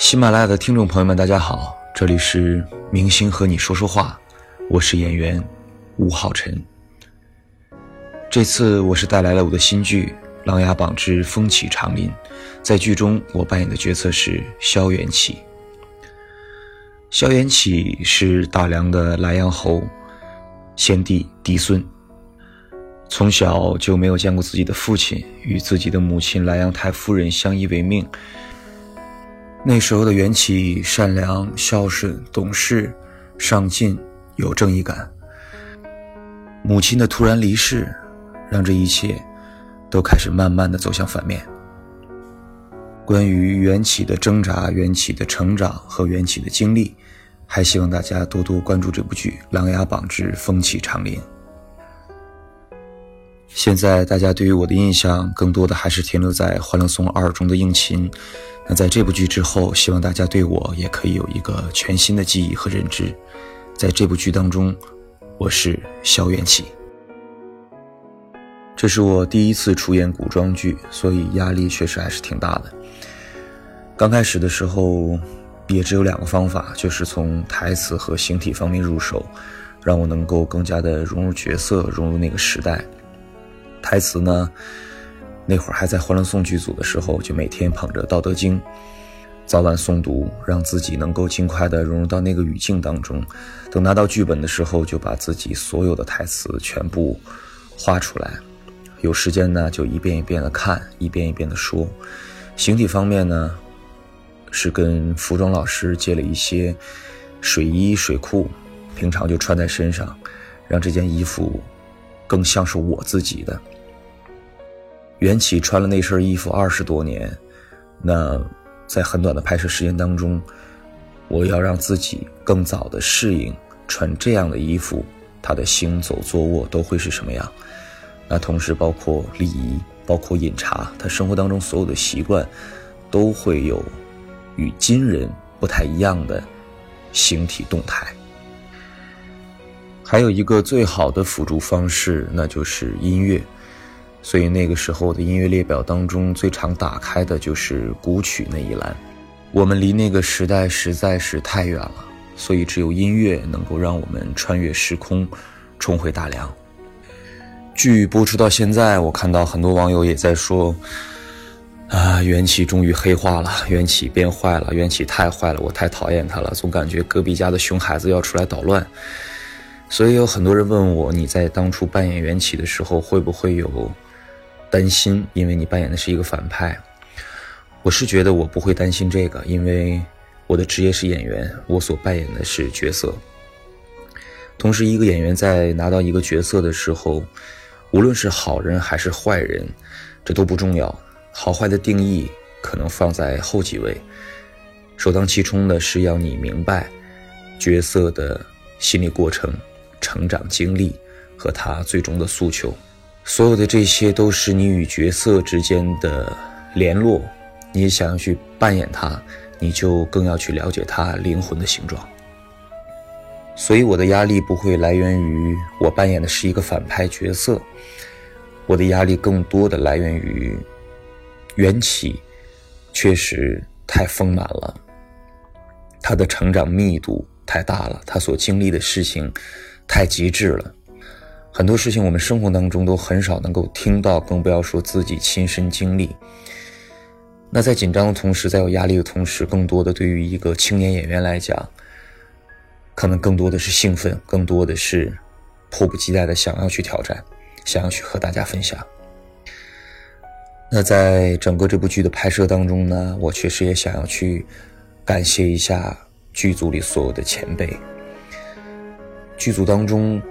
喜马拉雅的听众朋友们，大家好，这里是明星和你说说话，我是演员吴昊辰。这次我是带来了我的新剧《琅琊榜之风起长林》，在剧中我扮演的角色是萧元启。萧元启是大梁的莱阳侯先帝嫡孙，从小就没有见过自己的父亲，与自己的母亲莱阳太夫人相依为命。那时候的元起善良、孝顺、懂事、上进、有正义感。母亲的突然离世，让这一切都开始慢慢的走向反面。关于元起的挣扎、元起的成长和元起的经历，还希望大家多多关注这部剧《琅琊榜之风起长林》。现在大家对于我的印象，更多的还是停留在《欢乐颂二》中的应勤。那在这部剧之后，希望大家对我也可以有一个全新的记忆和认知。在这部剧当中，我是萧元起。这是我第一次出演古装剧，所以压力确实还是挺大的。刚开始的时候，也只有两个方法，就是从台词和形体方面入手，让我能够更加的融入角色，融入那个时代。台词呢？那会儿还在《欢乐颂》剧组的时候，就每天捧着《道德经》，早晚诵读，让自己能够尽快的融入到那个语境当中。等拿到剧本的时候，就把自己所有的台词全部画出来。有时间呢，就一遍一遍的看，一遍一遍的说。形体方面呢，是跟服装老师借了一些水衣、水裤，平常就穿在身上，让这件衣服更像是我自己的。袁起穿了那身衣服二十多年，那在很短的拍摄时间当中，我要让自己更早的适应穿这样的衣服，他的行走坐卧都会是什么样？那同时包括礼仪，包括饮茶，他生活当中所有的习惯，都会有与今人不太一样的形体动态。还有一个最好的辅助方式，那就是音乐。所以那个时候的音乐列表当中，最常打开的就是古曲那一栏。我们离那个时代实在是太远了，所以只有音乐能够让我们穿越时空，重回大梁。剧播出到现在，我看到很多网友也在说：“啊，元起终于黑化了，元起变坏了，元起太坏了，我太讨厌他了，总感觉隔壁家的熊孩子要出来捣乱。”所以有很多人问我：“你在当初扮演元起的时候，会不会有？”担心，因为你扮演的是一个反派。我是觉得我不会担心这个，因为我的职业是演员，我所扮演的是角色。同时，一个演员在拿到一个角色的时候，无论是好人还是坏人，这都不重要。好坏的定义可能放在后几位，首当其冲的是要你明白角色的心理过程、成长经历和他最终的诉求。所有的这些都是你与角色之间的联络，你想要去扮演他，你就更要去了解他灵魂的形状。所以我的压力不会来源于我扮演的是一个反派角色，我的压力更多的来源于缘起，确实太丰满了，他的成长密度太大了，他所经历的事情太极致了。很多事情我们生活当中都很少能够听到，更不要说自己亲身经历。那在紧张的同时，在有压力的同时，更多的对于一个青年演员来讲，可能更多的是兴奋，更多的是迫不及待的想要去挑战，想要去和大家分享。那在整个这部剧的拍摄当中呢，我确实也想要去感谢一下剧组里所有的前辈。剧组当中。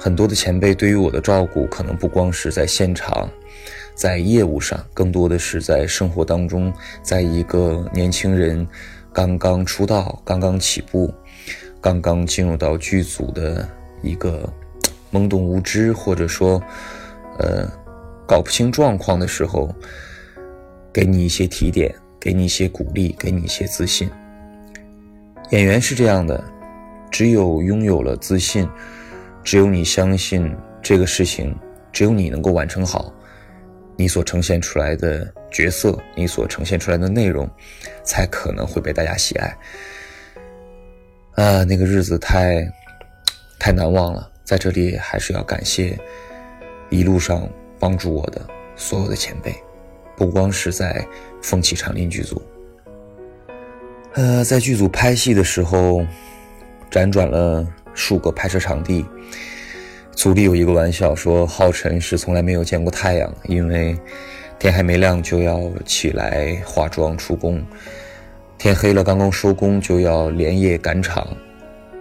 很多的前辈对于我的照顾，可能不光是在现场，在业务上，更多的是在生活当中，在一个年轻人刚刚出道、刚刚起步、刚刚进入到剧组的一个懵懂无知，或者说，呃，搞不清状况的时候，给你一些提点，给你一些鼓励，给你一些自信。演员是这样的，只有拥有了自信。只有你相信这个事情，只有你能够完成好，你所呈现出来的角色，你所呈现出来的内容，才可能会被大家喜爱。啊，那个日子太，太难忘了。在这里还是要感谢一路上帮助我的所有的前辈，不光是在风起长林剧组。呃，在剧组拍戏的时候，辗转了数个拍摄场地。组里有一个玩笑说，浩辰是从来没有见过太阳，因为天还没亮就要起来化妆出工，天黑了刚刚收工就要连夜赶场，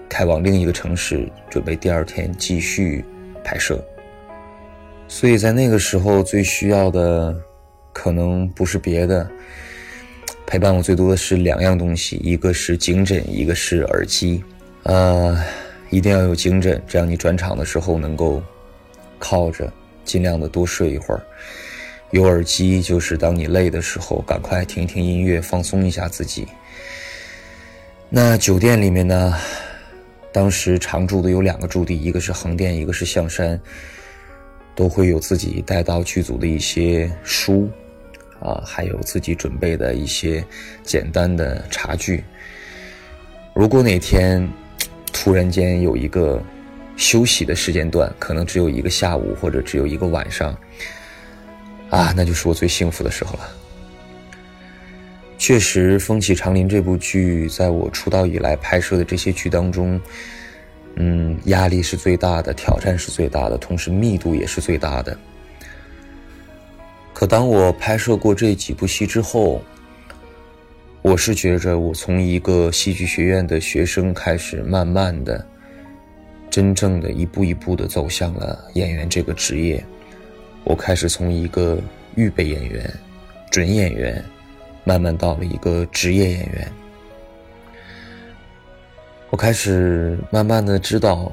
开往另一个城市，准备第二天继续拍摄。所以在那个时候最需要的，可能不是别的，陪伴我最多的是两样东西，一个是颈枕，一个是耳机，呃。一定要有精神，这样你转场的时候能够靠着，尽量的多睡一会儿。有耳机，就是当你累的时候，赶快听一听音乐，放松一下自己。那酒店里面呢，当时常住的有两个驻地，一个是横店，一个是象山，都会有自己带到剧组的一些书，啊，还有自己准备的一些简单的茶具。如果哪天，突然间有一个休息的时间段，可能只有一个下午或者只有一个晚上，啊，那就是我最幸福的时候了。确实，《风起长林》这部剧在我出道以来拍摄的这些剧当中，嗯，压力是最大的，挑战是最大的，同时密度也是最大的。可当我拍摄过这几部戏之后，我是觉着，我从一个戏剧学院的学生开始，慢慢的、真正的一步一步的走向了演员这个职业。我开始从一个预备演员、准演员，慢慢到了一个职业演员。我开始慢慢的知道，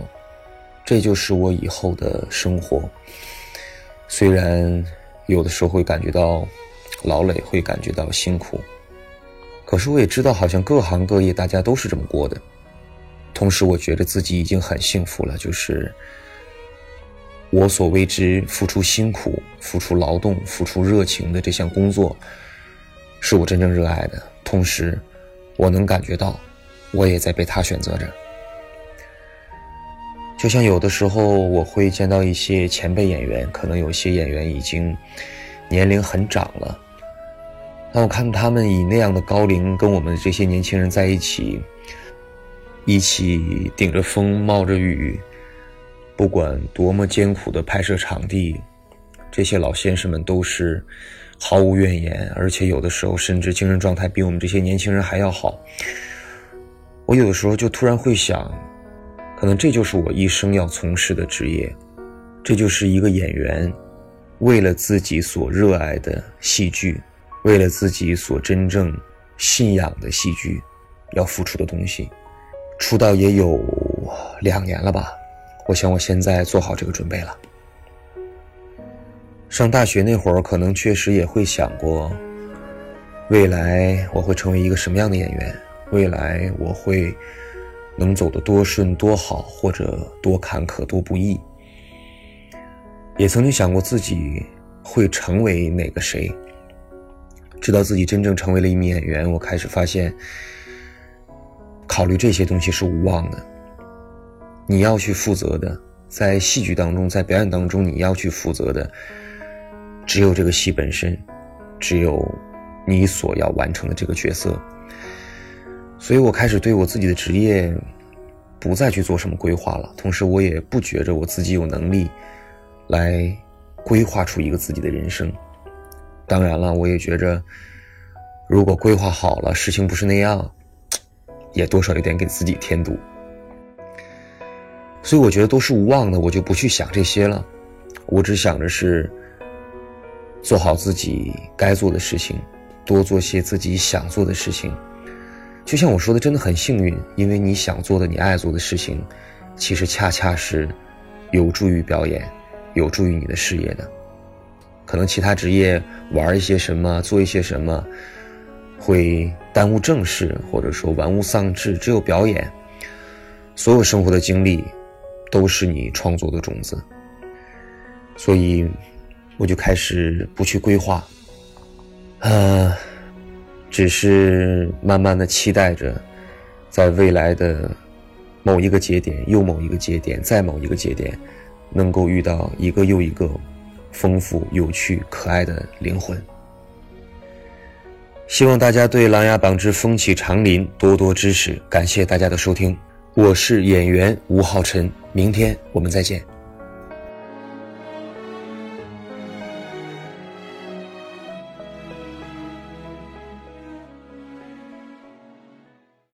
这就是我以后的生活。虽然有的时候会感觉到劳累，会感觉到辛苦。可是我也知道，好像各行各业大家都是这么过的。同时，我觉得自己已经很幸福了，就是我所为之付出辛苦、付出劳动、付出热情的这项工作，是我真正热爱的。同时，我能感觉到，我也在被他选择着。就像有的时候，我会见到一些前辈演员，可能有些演员已经年龄很长了。当我看他们以那样的高龄跟我们这些年轻人在一起，一起顶着风冒着雨，不管多么艰苦的拍摄场地，这些老先生们都是毫无怨言，而且有的时候甚至精神状态比我们这些年轻人还要好。我有的时候就突然会想，可能这就是我一生要从事的职业，这就是一个演员为了自己所热爱的戏剧。为了自己所真正信仰的戏剧，要付出的东西，出道也有两年了吧？我想我现在做好这个准备了。上大学那会儿，可能确实也会想过，未来我会成为一个什么样的演员？未来我会能走得多顺多好，或者多坎坷多不易？也曾经想过自己会成为哪个谁？直到自己真正成为了一名演员，我开始发现，考虑这些东西是无望的。你要去负责的，在戏剧当中，在表演当中，你要去负责的，只有这个戏本身，只有你所要完成的这个角色。所以我开始对我自己的职业，不再去做什么规划了。同时，我也不觉着我自己有能力，来规划出一个自己的人生。当然了，我也觉着，如果规划好了，事情不是那样，也多少有点给自己添堵。所以我觉得都是无望的，我就不去想这些了。我只想着是做好自己该做的事情，多做些自己想做的事情。就像我说的，真的很幸运，因为你想做的、你爱做的事情，其实恰恰是有助于表演、有助于你的事业的。可能其他职业玩一些什么，做一些什么，会耽误正事，或者说玩物丧志。只有表演，所有生活的经历，都是你创作的种子。所以，我就开始不去规划，呃，只是慢慢的期待着，在未来的某一个节点，又某一个节点，再某一个节点，能够遇到一个又一个丰富、有趣、可爱的灵魂。希望大家对《琅琊榜之风起长林》多多支持，感谢大家的收听，我是演员吴昊辰，明天我们再见。